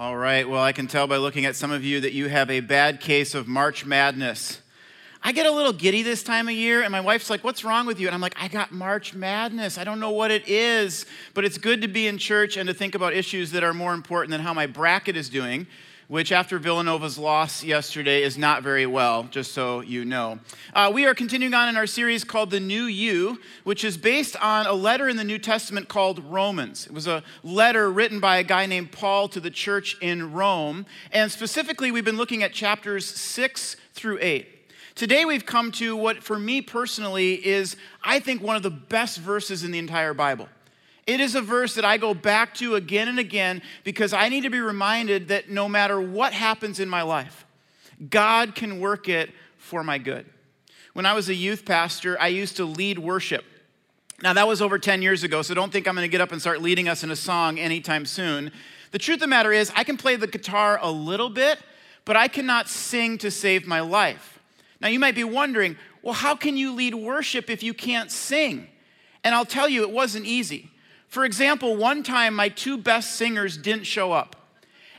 All right, well, I can tell by looking at some of you that you have a bad case of March Madness. I get a little giddy this time of year, and my wife's like, What's wrong with you? And I'm like, I got March Madness. I don't know what it is, but it's good to be in church and to think about issues that are more important than how my bracket is doing which after Villanova's loss yesterday is not very well, just so you know. Uh, we are continuing on in our series called The New You, which is based on a letter in the New Testament called Romans. It was a letter written by a guy named Paul to the church in Rome. And specifically, we've been looking at chapters six through eight. Today, we've come to what, for me personally, is, I think, one of the best verses in the entire Bible. It is a verse that I go back to again and again because I need to be reminded that no matter what happens in my life, God can work it for my good. When I was a youth pastor, I used to lead worship. Now, that was over 10 years ago, so don't think I'm going to get up and start leading us in a song anytime soon. The truth of the matter is, I can play the guitar a little bit, but I cannot sing to save my life. Now, you might be wondering, well, how can you lead worship if you can't sing? And I'll tell you, it wasn't easy. For example, one time my two best singers didn't show up.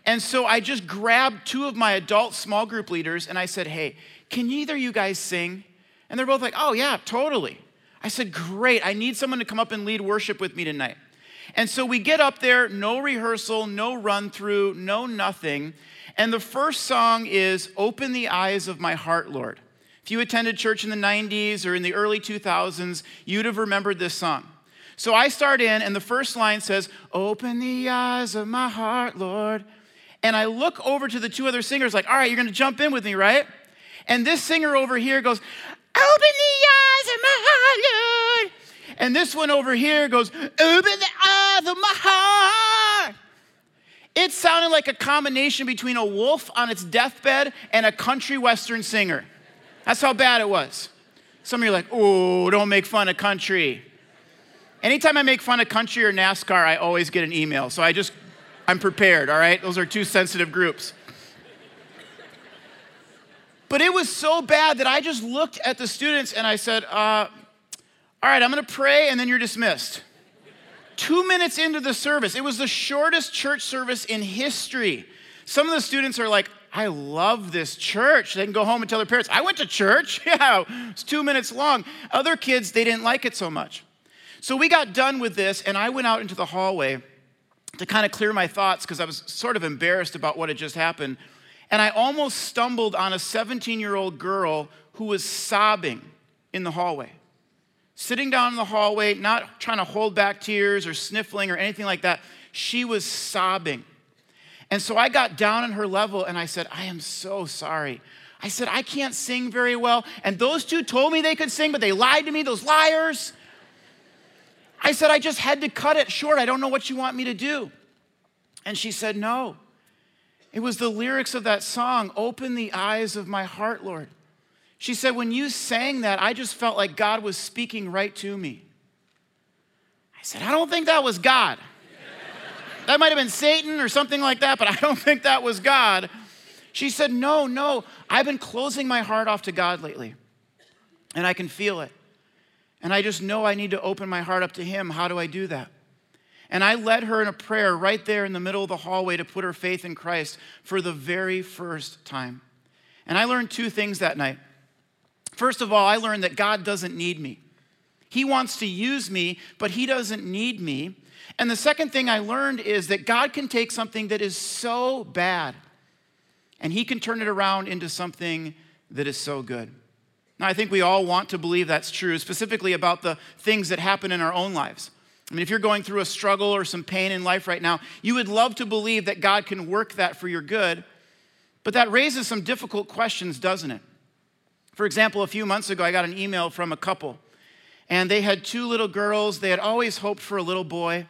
And so I just grabbed two of my adult small group leaders and I said, Hey, can either of you guys sing? And they're both like, Oh, yeah, totally. I said, Great, I need someone to come up and lead worship with me tonight. And so we get up there, no rehearsal, no run through, no nothing. And the first song is Open the Eyes of My Heart, Lord. If you attended church in the 90s or in the early 2000s, you'd have remembered this song. So I start in, and the first line says, Open the eyes of my heart, Lord. And I look over to the two other singers, like, All right, you're gonna jump in with me, right? And this singer over here goes, Open the eyes of my heart, Lord. And this one over here goes, Open the eyes of my heart. It sounded like a combination between a wolf on its deathbed and a country western singer. That's how bad it was. Some of you are like, oh, don't make fun of country. Anytime I make fun of country or NASCAR, I always get an email. So I just, I'm prepared, all right? Those are two sensitive groups. But it was so bad that I just looked at the students and I said, uh, all right, I'm gonna pray and then you're dismissed. Two minutes into the service, it was the shortest church service in history. Some of the students are like, I love this church. They can go home and tell their parents, I went to church. Yeah, it's two minutes long. Other kids, they didn't like it so much. So we got done with this, and I went out into the hallway to kind of clear my thoughts because I was sort of embarrassed about what had just happened. And I almost stumbled on a 17 year old girl who was sobbing in the hallway. Sitting down in the hallway, not trying to hold back tears or sniffling or anything like that. She was sobbing. And so I got down on her level and I said, I am so sorry. I said, I can't sing very well. And those two told me they could sing, but they lied to me, those liars. I said, I just had to cut it short. I don't know what you want me to do. And she said, No. It was the lyrics of that song, Open the Eyes of My Heart, Lord. She said, When you sang that, I just felt like God was speaking right to me. I said, I don't think that was God. that might have been Satan or something like that, but I don't think that was God. She said, No, no, I've been closing my heart off to God lately, and I can feel it. And I just know I need to open my heart up to Him. How do I do that? And I led her in a prayer right there in the middle of the hallway to put her faith in Christ for the very first time. And I learned two things that night. First of all, I learned that God doesn't need me. He wants to use me, but He doesn't need me. And the second thing I learned is that God can take something that is so bad and He can turn it around into something that is so good. Now, I think we all want to believe that's true, specifically about the things that happen in our own lives. I mean, if you're going through a struggle or some pain in life right now, you would love to believe that God can work that for your good, but that raises some difficult questions, doesn't it? For example, a few months ago, I got an email from a couple, and they had two little girls. They had always hoped for a little boy,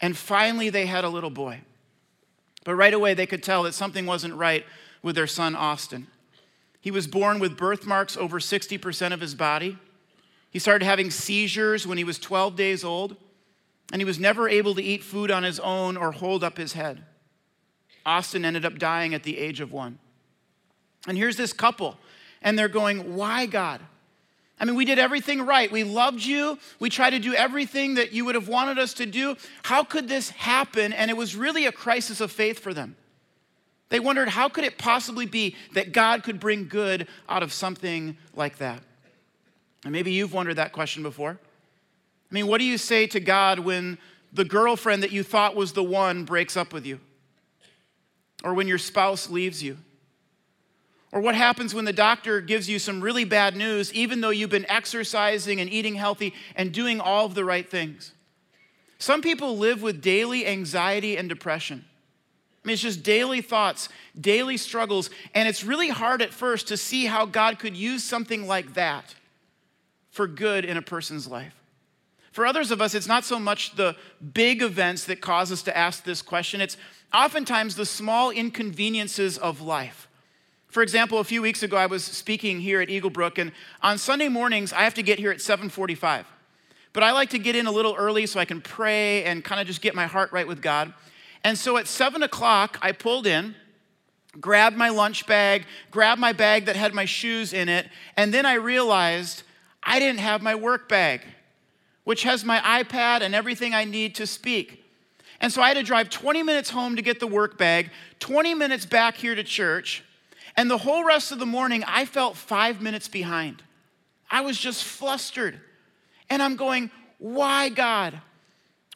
and finally they had a little boy. But right away, they could tell that something wasn't right with their son, Austin. He was born with birthmarks over 60% of his body. He started having seizures when he was 12 days old, and he was never able to eat food on his own or hold up his head. Austin ended up dying at the age of one. And here's this couple, and they're going, Why, God? I mean, we did everything right. We loved you. We tried to do everything that you would have wanted us to do. How could this happen? And it was really a crisis of faith for them. They wondered, how could it possibly be that God could bring good out of something like that? And maybe you've wondered that question before. I mean, what do you say to God when the girlfriend that you thought was the one breaks up with you? Or when your spouse leaves you? Or what happens when the doctor gives you some really bad news, even though you've been exercising and eating healthy and doing all of the right things? Some people live with daily anxiety and depression. It's just daily thoughts, daily struggles, and it's really hard at first to see how God could use something like that for good in a person's life. For others of us, it's not so much the big events that cause us to ask this question, it's oftentimes the small inconveniences of life. For example, a few weeks ago, I was speaking here at Eagle Brook, and on Sunday mornings, I have to get here at 745. But I like to get in a little early so I can pray and kind of just get my heart right with God. And so at seven o'clock, I pulled in, grabbed my lunch bag, grabbed my bag that had my shoes in it, and then I realized I didn't have my work bag, which has my iPad and everything I need to speak. And so I had to drive 20 minutes home to get the work bag, 20 minutes back here to church, and the whole rest of the morning I felt five minutes behind. I was just flustered. And I'm going, why, God?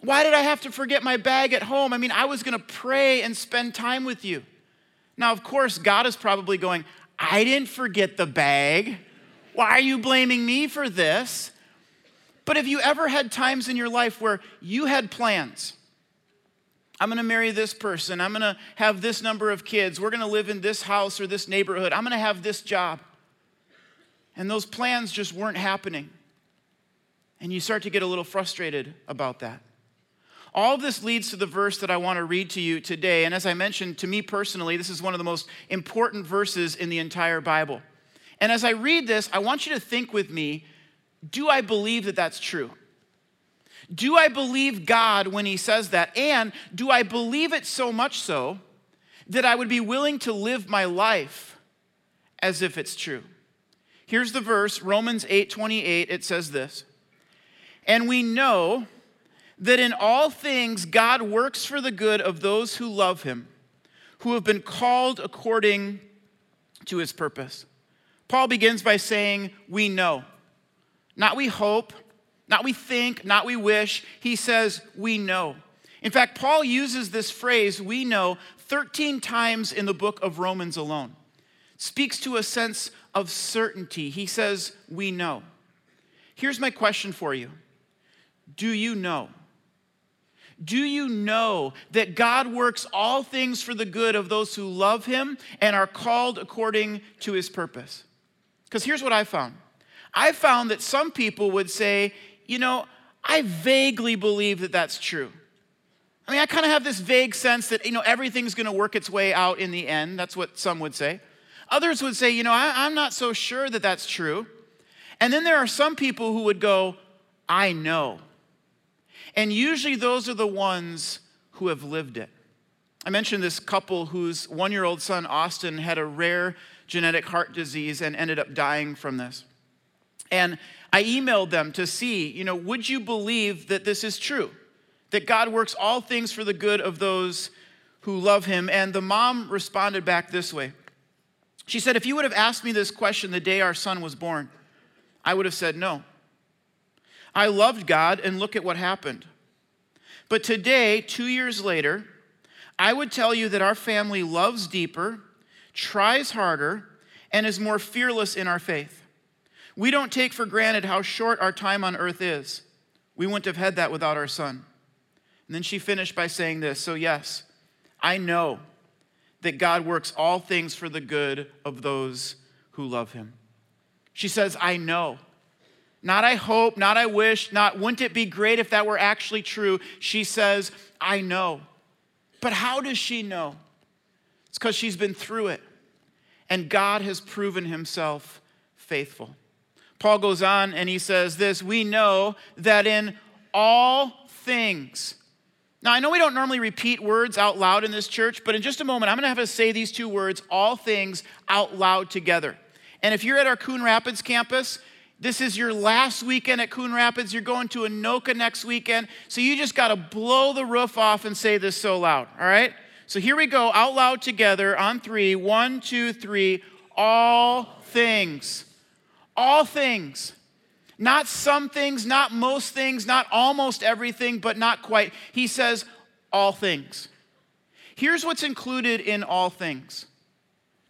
Why did I have to forget my bag at home? I mean, I was going to pray and spend time with you. Now, of course, God is probably going, I didn't forget the bag. Why are you blaming me for this? But have you ever had times in your life where you had plans? I'm gonna marry this person. I'm gonna have this number of kids. We're gonna live in this house or this neighborhood. I'm gonna have this job. And those plans just weren't happening. And you start to get a little frustrated about that. All this leads to the verse that I want to read to you today. And as I mentioned, to me personally, this is one of the most important verses in the entire Bible. And as I read this, I want you to think with me do I believe that that's true? Do I believe God when He says that? And do I believe it so much so that I would be willing to live my life as if it's true? Here's the verse, Romans 8 28. It says this And we know that in all things God works for the good of those who love him, who have been called according to his purpose. Paul begins by saying, We know. Not we hope, not we think, not we wish. He says, We know. In fact, Paul uses this phrase, we know, 13 times in the book of Romans alone. Speaks to a sense of certainty. He says, We know. Here's my question for you Do you know? Do you know that God works all things for the good of those who love him and are called according to his purpose? Because here's what I found I found that some people would say, you know, I vaguely believe that that's true. I mean, I kind of have this vague sense that, you know, everything's going to work its way out in the end. That's what some would say. Others would say, you know, I, I'm not so sure that that's true. And then there are some people who would go, I know. And usually those are the ones who have lived it. I mentioned this couple whose one year old son, Austin, had a rare genetic heart disease and ended up dying from this. And I emailed them to see, you know, would you believe that this is true? That God works all things for the good of those who love him? And the mom responded back this way. She said, If you would have asked me this question the day our son was born, I would have said no. I loved God, and look at what happened. But today, two years later, I would tell you that our family loves deeper, tries harder, and is more fearless in our faith. We don't take for granted how short our time on earth is. We wouldn't have had that without our son. And then she finished by saying this So, yes, I know that God works all things for the good of those who love him. She says, I know. Not I hope, not I wish, not wouldn't it be great if that were actually true. She says, I know. But how does she know? It's because she's been through it. And God has proven himself faithful. Paul goes on and he says this We know that in all things, now, I know we don't normally repeat words out loud in this church, but in just a moment, I'm to have us say these two words, all things, out loud together. And if you're at our Coon Rapids campus, this is your last weekend at Coon Rapids. You're going to Anoka next weekend. So you just got to blow the roof off and say this so loud, all right? So here we go, out loud together on three. One, two, three. All things. All things. Not some things, not most things, not almost everything, but not quite. He says, all things. Here's what's included in all things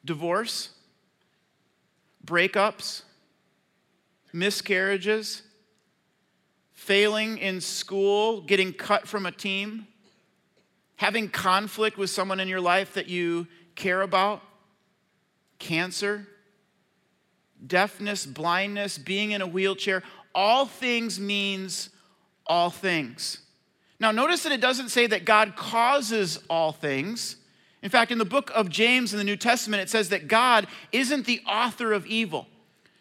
divorce, breakups, miscarriages, failing in school, getting cut from a team, having conflict with someone in your life that you care about, cancer, deafness, blindness, being in a wheelchair. All things means all things. Now, notice that it doesn't say that God causes all things. In fact, in the book of James in the New Testament, it says that God isn't the author of evil.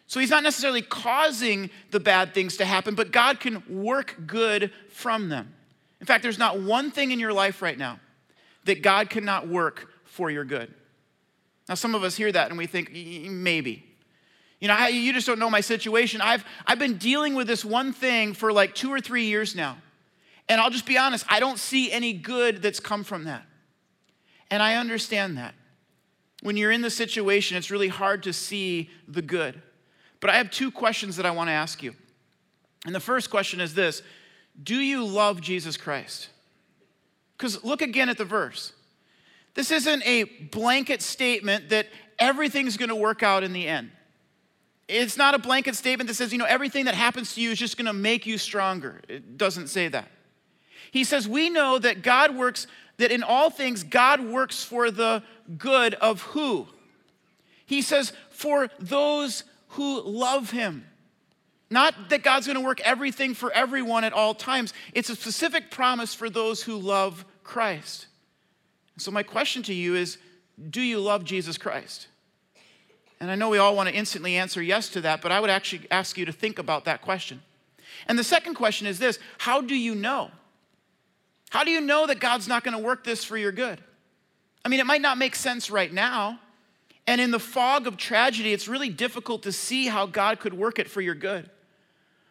So he's not necessarily causing the bad things to happen, but God can work good from them. In fact, there's not one thing in your life right now that God cannot work for your good. Now, some of us hear that and we think, maybe. You know, I, you just don't know my situation. I've, I've been dealing with this one thing for like two or three years now. And I'll just be honest, I don't see any good that's come from that. And I understand that. When you're in the situation, it's really hard to see the good. But I have two questions that I want to ask you. And the first question is this Do you love Jesus Christ? Because look again at the verse. This isn't a blanket statement that everything's going to work out in the end. It's not a blanket statement that says, you know, everything that happens to you is just going to make you stronger. It doesn't say that. He says, we know that God works, that in all things, God works for the good of who? He says, for those who love him. Not that God's going to work everything for everyone at all times. It's a specific promise for those who love Christ. So, my question to you is do you love Jesus Christ? And I know we all want to instantly answer yes to that, but I would actually ask you to think about that question. And the second question is this How do you know? How do you know that God's not going to work this for your good? I mean, it might not make sense right now. And in the fog of tragedy, it's really difficult to see how God could work it for your good.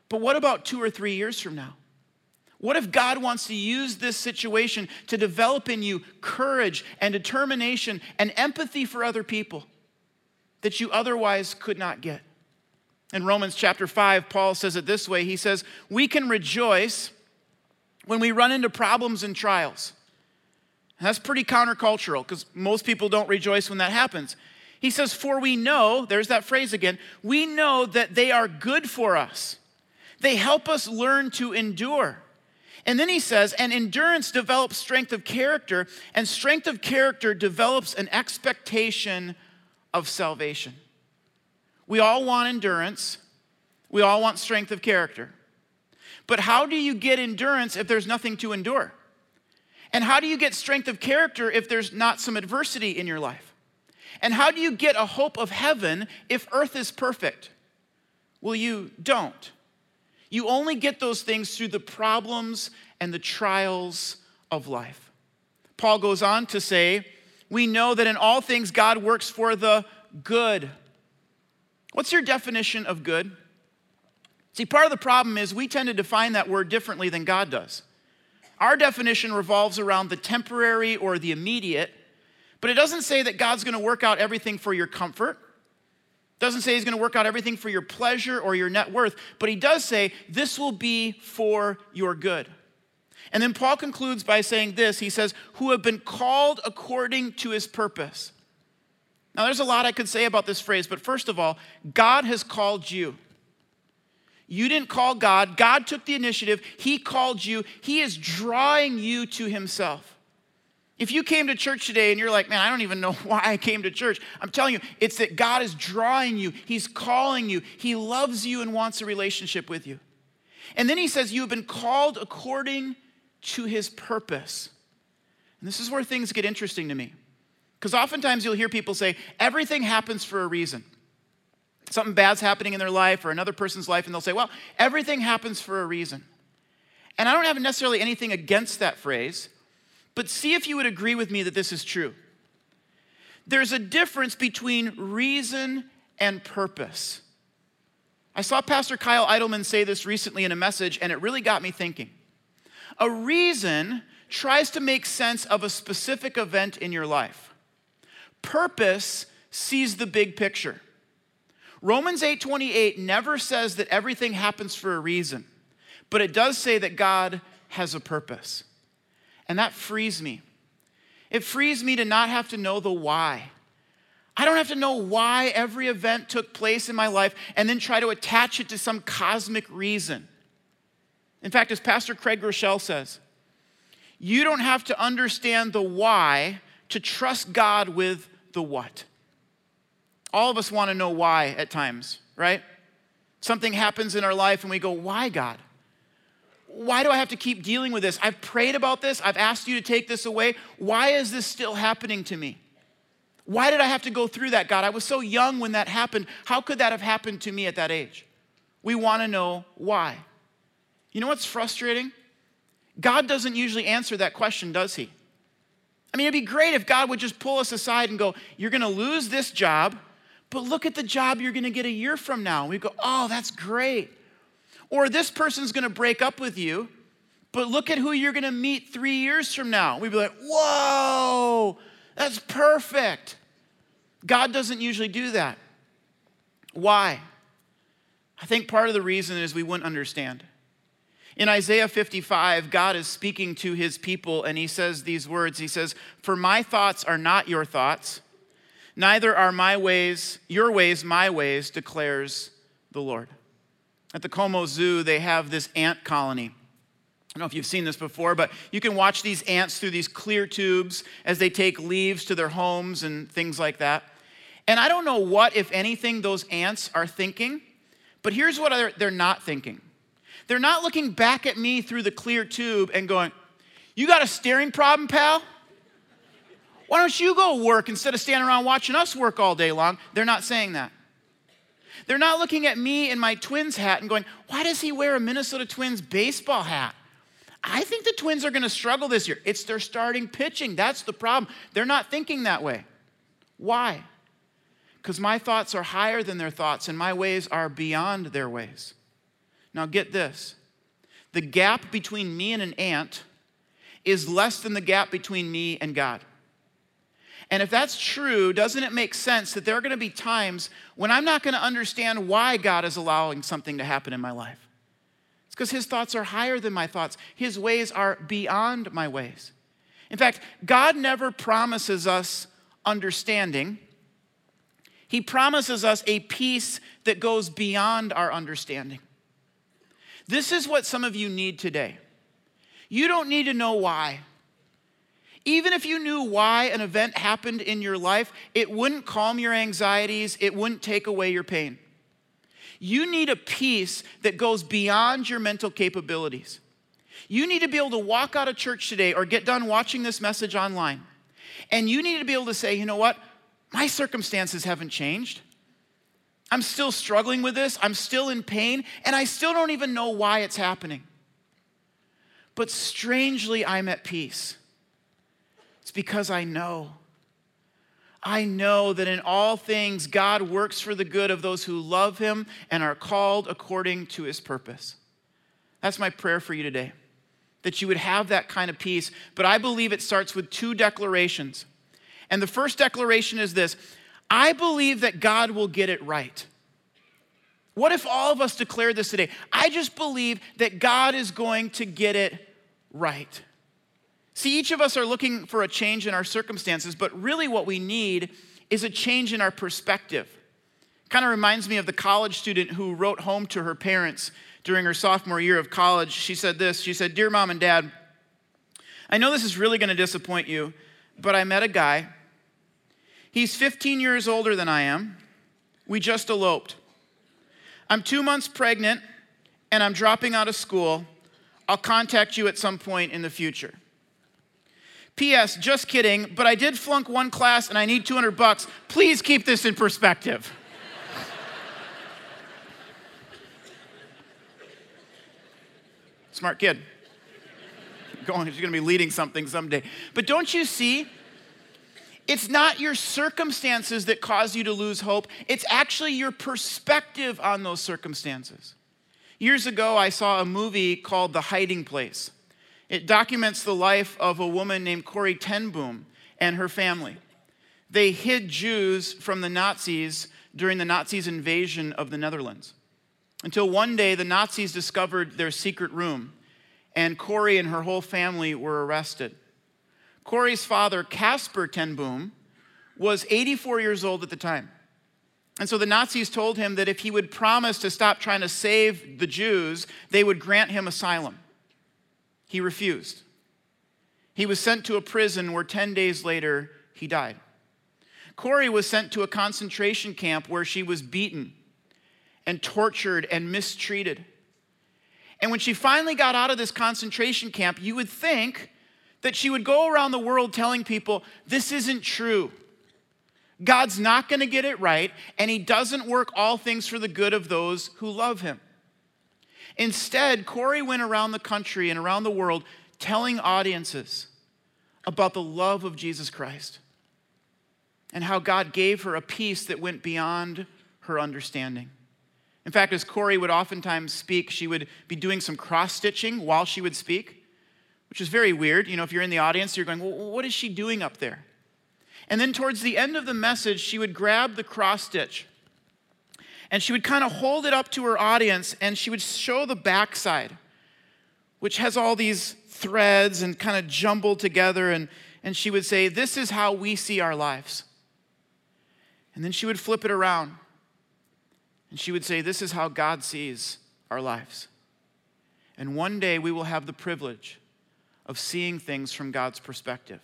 But what about two or three years from now? What if God wants to use this situation to develop in you courage and determination and empathy for other people that you otherwise could not get? In Romans chapter 5, Paul says it this way He says, We can rejoice when we run into problems and trials. And that's pretty countercultural because most people don't rejoice when that happens. He says, For we know, there's that phrase again, we know that they are good for us. They help us learn to endure. And then he says, and endurance develops strength of character, and strength of character develops an expectation of salvation. We all want endurance, we all want strength of character. But how do you get endurance if there's nothing to endure? And how do you get strength of character if there's not some adversity in your life? And how do you get a hope of heaven if earth is perfect? Well, you don't. You only get those things through the problems and the trials of life. Paul goes on to say, We know that in all things God works for the good. What's your definition of good? See, part of the problem is we tend to define that word differently than God does. Our definition revolves around the temporary or the immediate, but it doesn't say that God's going to work out everything for your comfort doesn't say he's going to work out everything for your pleasure or your net worth, but he does say this will be for your good. And then Paul concludes by saying this he says, who have been called according to his purpose. Now, there's a lot I could say about this phrase, but first of all, God has called you. You didn't call God, God took the initiative, He called you, He is drawing you to Himself. If you came to church today and you're like, man, I don't even know why I came to church, I'm telling you, it's that God is drawing you, He's calling you, He loves you and wants a relationship with you. And then He says, You have been called according to His purpose. And this is where things get interesting to me. Because oftentimes you'll hear people say, everything happens for a reason. Something bad's happening in their life or another person's life, and they'll say, well, everything happens for a reason. And I don't have necessarily anything against that phrase. But see if you would agree with me that this is true. There's a difference between reason and purpose. I saw Pastor Kyle Idleman say this recently in a message, and it really got me thinking. A reason tries to make sense of a specific event in your life. Purpose sees the big picture. Romans 8:28 never says that everything happens for a reason, but it does say that God has a purpose. And that frees me. It frees me to not have to know the why. I don't have to know why every event took place in my life and then try to attach it to some cosmic reason. In fact, as Pastor Craig Groeschel says, you don't have to understand the why to trust God with the what. All of us want to know why at times, right? Something happens in our life and we go, Why, God? Why do I have to keep dealing with this? I've prayed about this. I've asked you to take this away. Why is this still happening to me? Why did I have to go through that, God? I was so young when that happened. How could that have happened to me at that age? We want to know why. You know what's frustrating? God doesn't usually answer that question, does he? I mean, it'd be great if God would just pull us aside and go, You're going to lose this job, but look at the job you're going to get a year from now. We go, Oh, that's great. Or this person's to break up with you, but look at who you're to meet three years from now. We'd be like, Whoa, that's perfect. God doesn't usually do that. Why? I think part of the reason is we wouldn't understand. In Isaiah 55, God is speaking to his people and he says these words He says, For my thoughts are not your thoughts, neither are my ways, your ways, my ways, declares the Lord. At the Como Zoo, they have this ant colony. I don't know if you've seen this before, but you can watch these ants through these clear tubes as they take leaves to their homes and things like that. And I don't know what, if anything, those ants are thinking, but here's what they're, not thinking. They're not looking back at me through the clear tube and going, You got a staring problem, pal? Why don't you go work instead of standing around watching us work all day long? They're not saying that. They're not looking at me in my Twins hat and going, Why does he wear a Minnesota Twins baseball hat? I think the Twins are going to struggle this year. It's their starting pitching. That's the problem. They're not thinking that way. Why? Because my thoughts are higher than their thoughts and my ways are beyond their ways. Now, get this the gap between me and an ant is less than the gap between me and God. And if that's true, doesn't it make sense that there are going to be times when I'm not going to understand why God is allowing something to happen in my life? It's because His thoughts are higher than my thoughts, His ways are beyond my ways. In fact, God never promises us understanding, He promises us a peace that goes beyond our understanding. This is what some of you need today. You don't need to know why. Even if you knew why an event happened in your life, it wouldn't calm your anxieties, it wouldn't take away your pain. You need a peace that goes beyond your mental capabilities. You need to be able to walk out of church today or get done watching this message online. And you need to be able to say, you know what? My circumstances haven't changed. I'm still struggling with this. I'm still in pain, and I still don't even know why it's happening. But strangely, I'm at peace. It's because I know. I know that in all things, God works for the good of those who love Him and are called according to His purpose. That's my prayer for you today, that you would have that kind of peace. But I believe it starts with two declarations. And the first declaration is this I believe that God will get it right. What if all of us declared this today? I just believe that God is going to get it right. See, each of us are looking for a change in our circumstances, but really what we need is a change in our perspective. Kind of reminds me of the college student who wrote home to her parents during her sophomore year of college. She said this She said, Dear mom and dad, I know this is really going to disappoint you, but I met a guy He's 15 years older than I am. We just eloped. I'm two months pregnant and I'm dropping out of school. I'll contact you at some point in the future. P.S. Just kidding, but I did flunk one class and I need 200 bucks. Please keep this in perspective. Smart kid. Going, she's going to be leading something someday. But don't you see? It's not your circumstances that cause you to lose hope, it's actually your perspective on those circumstances. Years ago, I saw a movie called The Hiding Place. It documents the life of a woman named Corrie ten Boom and her family. They hid Jews from the Nazis during the Nazis' invasion of the Netherlands. Until one day, the Nazis discovered their secret room, and Corrie and her whole family were arrested. Corrie's father, Casper ten Boom, was 84 years old at the time. And so the Nazis told him that if he would promise to stop trying to save the Jews, they would grant him asylum. He refused. He was sent to a prison where 10 days later he died. Corrie was sent to a concentration camp where she was beaten and tortured and mistreated. And when she finally got out of this concentration camp, you would think that she would go around the world telling people, This isn't true. God's not going to get it right, and He doesn't work all things for the good of those who love Him. Instead, Corrie went around the country and around the world telling audiences about the love of Jesus Christ and how God gave her a peace that went beyond her understanding. In fact, as Corrie would oftentimes speak, she would be doing some cross stitching while she would speak, which is very weird. You know, if you're in the audience, you're going, well, what is she doing up there? And then towards the end of the message, she would grab the cross stitch and she would kind of hold it up to her audience and she would show the backside, which has all these threads and kind of jumbled together. And, and she would say, This is how we see our lives. And then she would flip it around and she would say, This is how God sees our lives. And one day we will have the privilege of seeing things from God's perspective.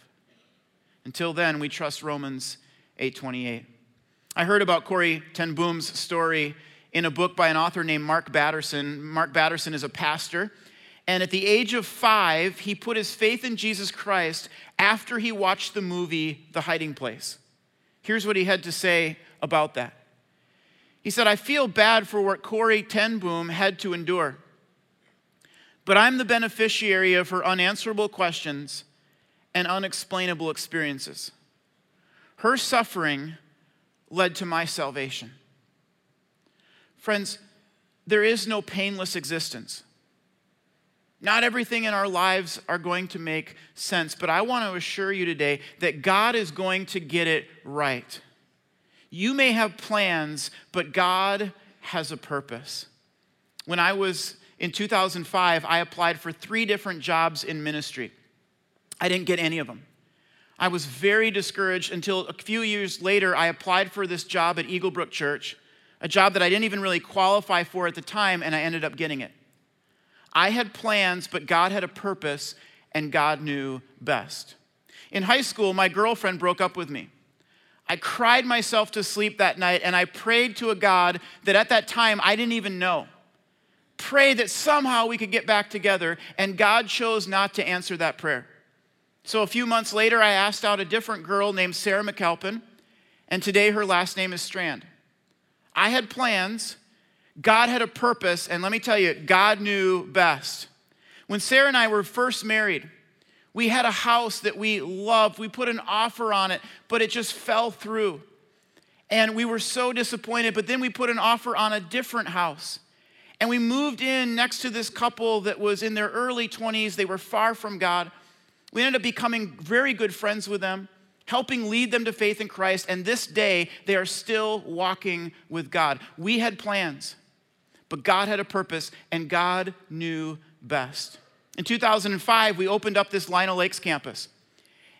Until then, we trust Romans 8:28. I heard about Corrie ten Boom's story in a book by an author named Mark Batterson. Mark Batterson is a pastor, and at the age of five, he put his faith in Jesus Christ after he watched the movie The Hiding Place. Here's what he had to say about that. He said, I feel bad for what Corrie ten Boom had to endure, but I'm the beneficiary of her unanswerable questions and unexplainable experiences. Her suffering led to my salvation. Friends, there is no painless existence. Not everything in our lives are going to make sense, but I want to assure you today that God is going to get it right. You may have plans, but God has a purpose. When I was in 2005, I applied for three different jobs in ministry. I didn't get any of them. I was very discouraged until a few years later, I applied for this job at Eagle Brook Church, a job that I didn't even really qualify for at the time, and I ended up getting it. I had plans, but God had a purpose, and God knew best. In high school, my girlfriend broke up with me. I cried myself to sleep that night, and I prayed to a God that at that time I didn't even know. Pray that somehow we could get back together, and God chose not to answer that prayer. So a few months later, I asked out a different girl named Sarah McAlpin, and today her last name is Strand. I had plans, God had a purpose, and let me tell you, God knew best. When Sarah and I were first married, we had a house that we loved. We put an offer on it, but it just fell through. And we were so disappointed. But then we put an offer on a different house. And we moved in next to this couple that was in their early 20s. They were far from God. We ended up becoming very good friends with them, helping lead them to faith in Christ. And this day, they are still walking with God. We had plans, but God had a purpose, and God knew best. In 2005, we opened up this Lino Lakes campus.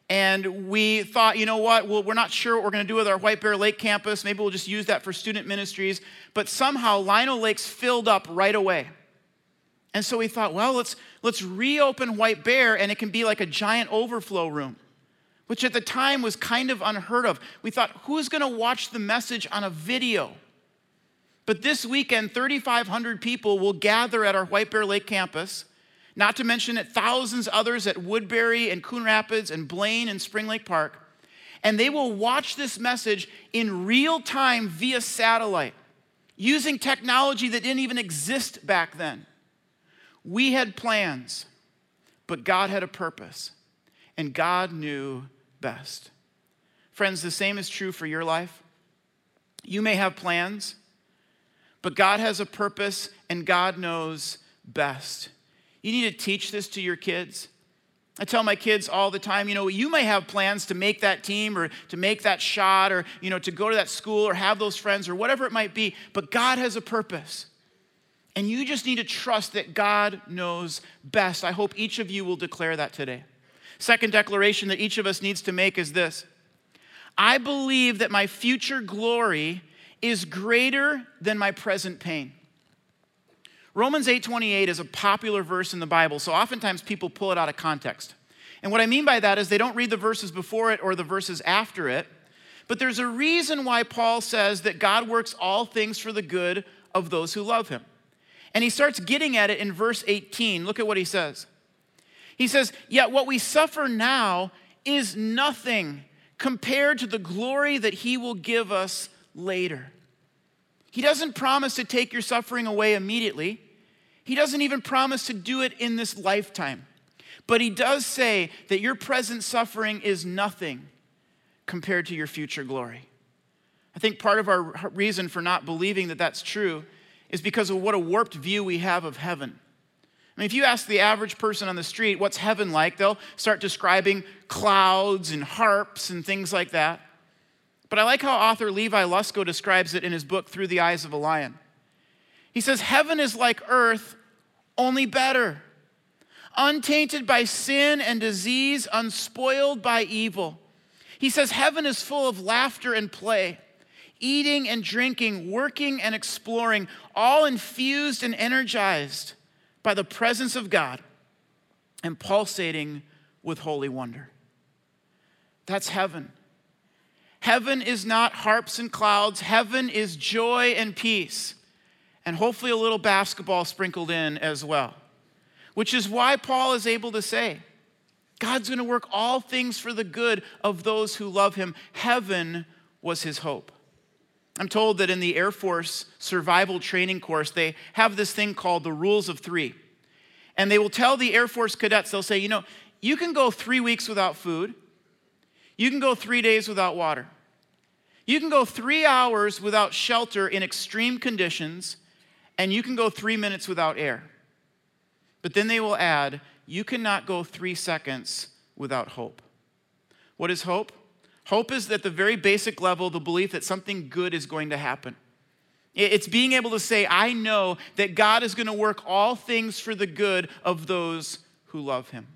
And we thought, you know what? Well, we're not sure what we're going to do with our White Bear Lake campus. Maybe we'll just use that for student ministries. But somehow, Lino Lakes filled up right away. And so we thought, well, let's, let's reopen White Bear and it can be like a giant overflow room, which at the time was kind of unheard of. We thought, who's going to watch the message on a video? But this weekend, 3,500 people will gather at our White Bear Lake campus, not to mention that thousands others at Woodbury and Coon Rapids and Blaine and Spring Lake Park. And they will watch this message in real time via satellite using technology that didn't even exist back then. We had plans, but God had a purpose, and God knew best. Friends, the same is true for your life. You may have plans, but God has a purpose, and God knows best. You need to teach this to your kids. I tell my kids all the time, you know, you may have plans to make that team or to make that shot or, you know, to go to that school or have those friends or whatever it might be, but God has a purpose. And you just need to trust that God knows best. I hope each of you will declare that today. Second declaration that each of us needs to make is this I believe that my future glory is greater than my present pain. Romans 8:28 is a popular verse in the Bible, so oftentimes people pull it out of context. And what I mean by that is they don't read the verses before it or the verses after it. But there's a reason why Paul says that God works all things for the good of those who love him. And he starts getting at it in verse 18. Look at what he says. He says, Yet what we suffer now is nothing compared to the glory that he will give us later. He doesn't promise to take your suffering away immediately. He doesn't even promise to do it in this lifetime. But he does say that your present suffering is nothing compared to your future glory. I think part of our reason for not believing that that's true is because of what a warped view we have of heaven. I mean, if you ask the average person on the street, what's heaven like, they'll start describing clouds and harps and things like that. But I like how author Levi Lusko describes it in his book, Through the Eyes of a Lion. He says, Heaven is like earth, only better, untainted by sin and disease, unspoiled by evil. He says, Heaven is full of laughter and play eating and drinking, working and exploring, all infused and energized by the presence of God and pulsating with holy wonder. That's heaven. Heaven is not harps and clouds, heaven is joy and peace, and hopefully a little basketball sprinkled in as well. Which is why Paul is able to say, God's going to work all things for the good of those who love him. Heaven was his hope. I'm told that in the Air Force survival training course, they have this thing called the rules of three. And they will tell the Air Force cadets, they'll say, you know, you can go three weeks without food, you can go three days without water, you can go three hours without shelter in extreme conditions, and you can go three minutes without air. But then they will add, you cannot go three seconds without hope. What is hope? Hope is at the very basic level the belief that something good is going to happen. It's being able to say, I know that God is going to work all things for the good of those who love him.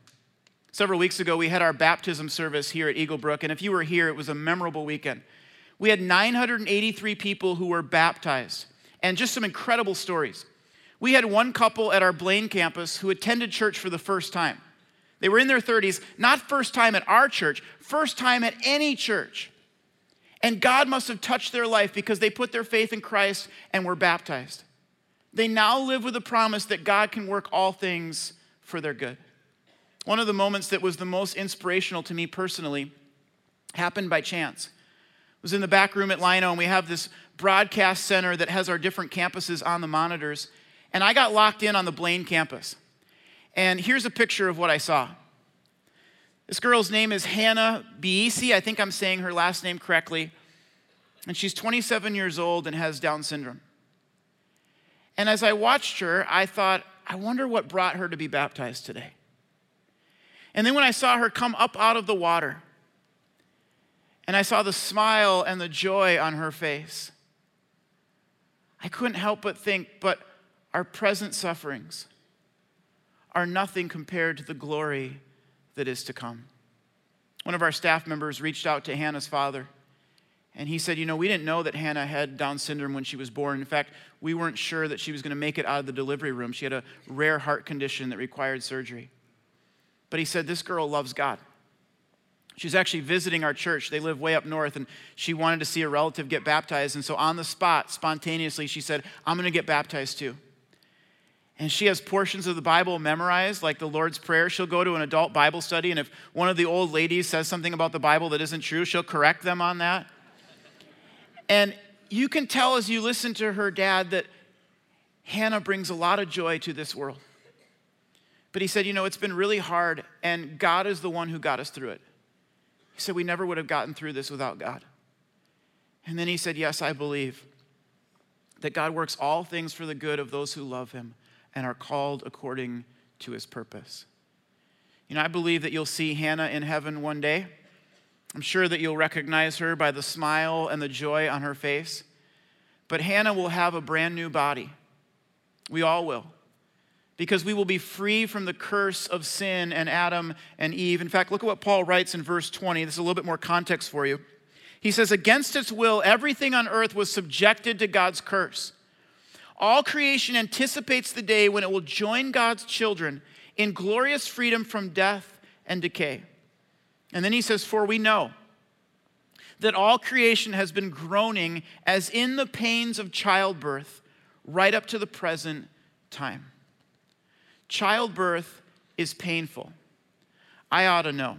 Several weeks ago, we had our baptism service here at Eagle Brook, and if you were here, it was a memorable weekend. We had 983 people who were baptized, and just some incredible stories. We had one couple at our Blaine campus who attended church for the first time. They were in their 30s, not first time at our church, first time at any church. And God must have touched their life because they put their faith in Christ and were baptized. They now live with the promise that God can work all things for their good. One of the moments that was the most inspirational to me personally happened by chance. It was in the back room at Lino, and we have this broadcast center that has our different campuses on the monitors. And I got locked in on the Blaine campus. And here's a picture of what I saw. This girl's name is Hannah Biesi. I think I'm saying her last name correctly. And she's 27 years old and has Down syndrome. And as I watched her, I thought, I wonder what brought her to be baptized today. And then when I saw her come up out of the water, and I saw the smile and the joy on her face, I couldn't help but think, but our present sufferings, are nothing compared to the glory that is to come. One of our staff members reached out to Hannah's father, and he said, You know, we didn't know that Hannah had Down syndrome when she was born. In fact, we weren't sure that she was going to make it out of the delivery room. She had a rare heart condition that required surgery. But he said, This girl loves God. She's actually visiting our church. They live way up north, and she wanted to see a relative get baptized. And so, on the spot, spontaneously, she said, I'm going to get baptized too and she has portions of the Bible memorized, like the Lord's Prayer. She'll go to an adult Bible study, and if one of the old ladies says something about the Bible that isn't true, she'll correct them on that. And you can tell as you listen to her dad that Hannah brings a lot of joy to this world. But he said, You know, it's been really hard, and God is the one who got us through it. He said, We never would have gotten through this without God. And then he said, Yes, I believe that God works all things for the good of those who love him and are called according to his purpose. You know, I believe that you'll see Hannah in heaven one day. I'm sure that you'll recognize her by the smile and the joy on her face. But Hannah will have a brand new body. We all will. Because we will be free from the curse of sin and Adam and Eve. In fact, look at what Paul writes in verse 20. This is a little bit more context for you. He says, Against its will, everything on earth was subjected to God's curse. All creation anticipates the day when it will join God's children in glorious freedom from death and decay. And then he says, For we know that all creation has been groaning as in the pains of childbirth right up to the present time. Childbirth is painful. I ought to know.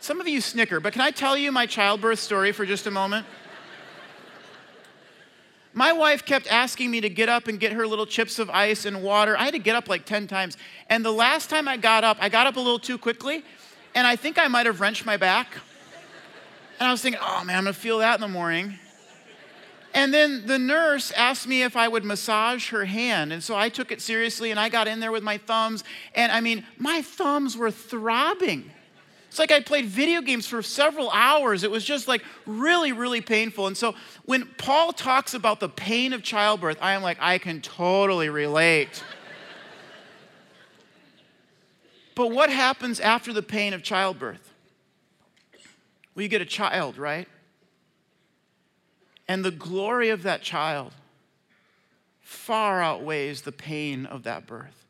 Some of you snicker, but can I tell you my childbirth story for just a moment? My wife kept asking me to get up and get her little chips of ice and water. I had to get up like 10 times. And the last time I got up, I got up a little too quickly, and I think I might have wrenched my back. And I was thinking, oh man, I'm gonna feel that in the morning. And then the nurse asked me if I would massage her hand. And so I took it seriously and I got in there with my thumbs. And I mean, my thumbs were throbbing. It's like I played video games for several hours. It was just like really, really painful. And so when Paul talks about the pain of childbirth, I am like, I can totally relate. but what happens after the pain of childbirth? Well, you get a child, right? And the glory of that child far outweighs the pain of that birth.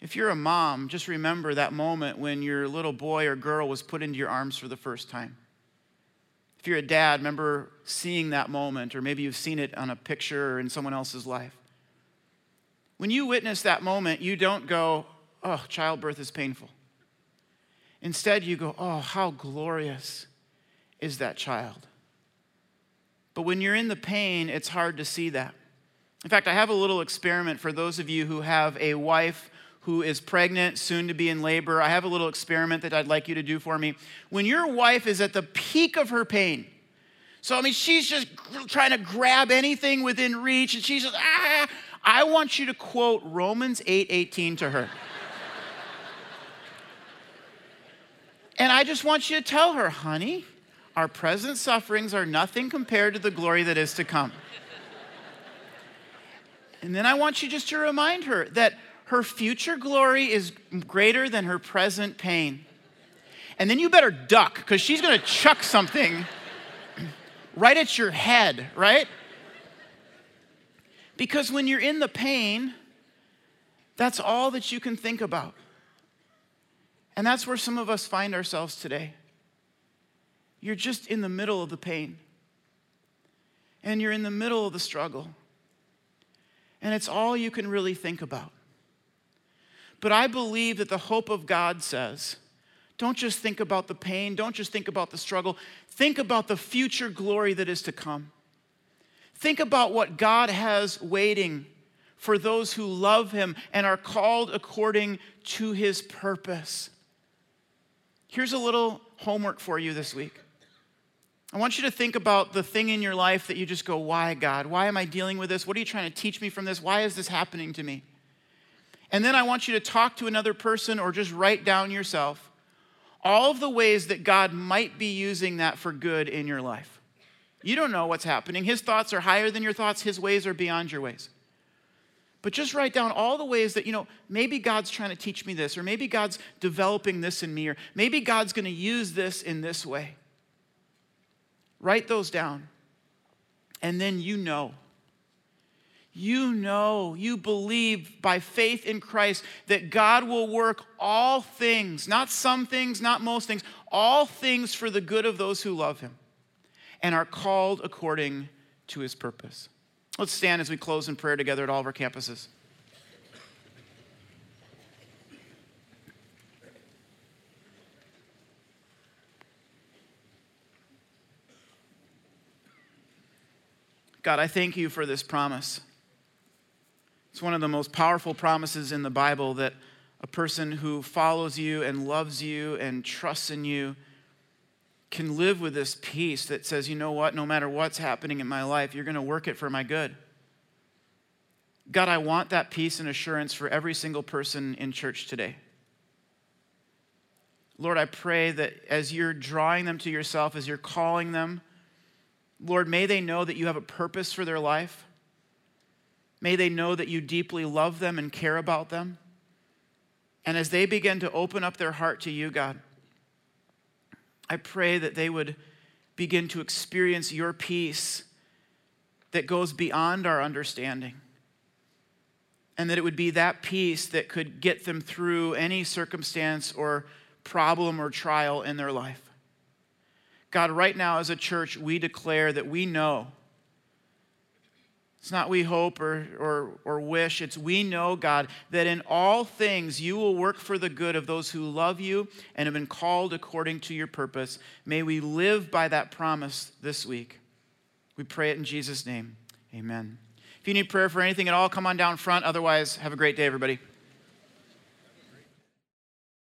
If you're a mom, just remember that moment when your little boy or girl was put into your arms for the first time. If you're a dad, remember seeing that moment, or maybe you've seen it on a picture or in someone else's life. When you witness that moment, you don't go, oh, childbirth is painful. Instead, you go, oh, how glorious is that child. But when you're in the pain, it's hard to see that. In fact, I have a little experiment for those of you who have a wife who is pregnant, soon to be in labor, I have a little experiment that I'd like you to do for me. When your wife is at the peak of her pain, so I mean, she's just trying to grab anything within reach, and she's just, ah, I want you to quote Romans 8 18 to her. and I just want you to tell her, honey, our present sufferings are nothing compared to the glory that is to come. And then I want you just to remind her that her future glory is greater than her present pain. And then you better duck because she's going to chuck something right at your head, right? Because when you're in the pain, that's all that you can think about. And that's where some of us find ourselves today. You're just in the middle of the pain, and you're in the middle of the struggle, and it's all you can really think about. But I believe that the hope of God says, don't just think about the pain, don't just think about the struggle, think about the future glory that is to come. Think about what God has waiting for those who love Him and are called according to His purpose. Here's a little homework for you this week. I want you to think about the thing in your life that you just go, Why, God? Why am I dealing with this? What are you trying to teach me from this? Why is this happening to me? And then I want you to talk to another person or just write down yourself all of the ways that God might be using that for good in your life. You don't know what's happening. His thoughts are higher than your thoughts, His ways are beyond your ways. But just write down all the ways that, you know, maybe God's trying to teach me this, or maybe God's developing this in me, or maybe God's going to use this in this way. Write those down. And then you know you know, you believe by faith in Christ that God will work all things, not some things, not most things, all things for the good of those who love him and are called according to his purpose. Let's stand as we close in prayer together at all of our campuses. God, I thank you for this promise. It's one of the most powerful promises in the Bible that a person who follows you and loves you and trusts in you can live with this peace that says, you know what, no matter what's happening in my life, you're going to work it for my good. God, I want that peace and assurance for every single person in church today. Lord, I pray that as you're drawing them to yourself, as you're calling them, Lord, may they know that you have a purpose for their life. May they know that you deeply love them and care about them. And as they begin to open up their heart to you, God, I pray that they would begin to experience your peace that goes beyond our understanding. And that it would be that peace that could get them through any circumstance or problem or trial in their life. God, right now as a church, we declare that we know. It's not we hope or, or, or wish, it's we know, God, that in all things you will work for the good of those who love you and have been called according to your purpose. May we live by that promise this week. We pray it in Jesus' name. Amen. If you need prayer for anything at all, come on down front. Otherwise, have a great day, everybody.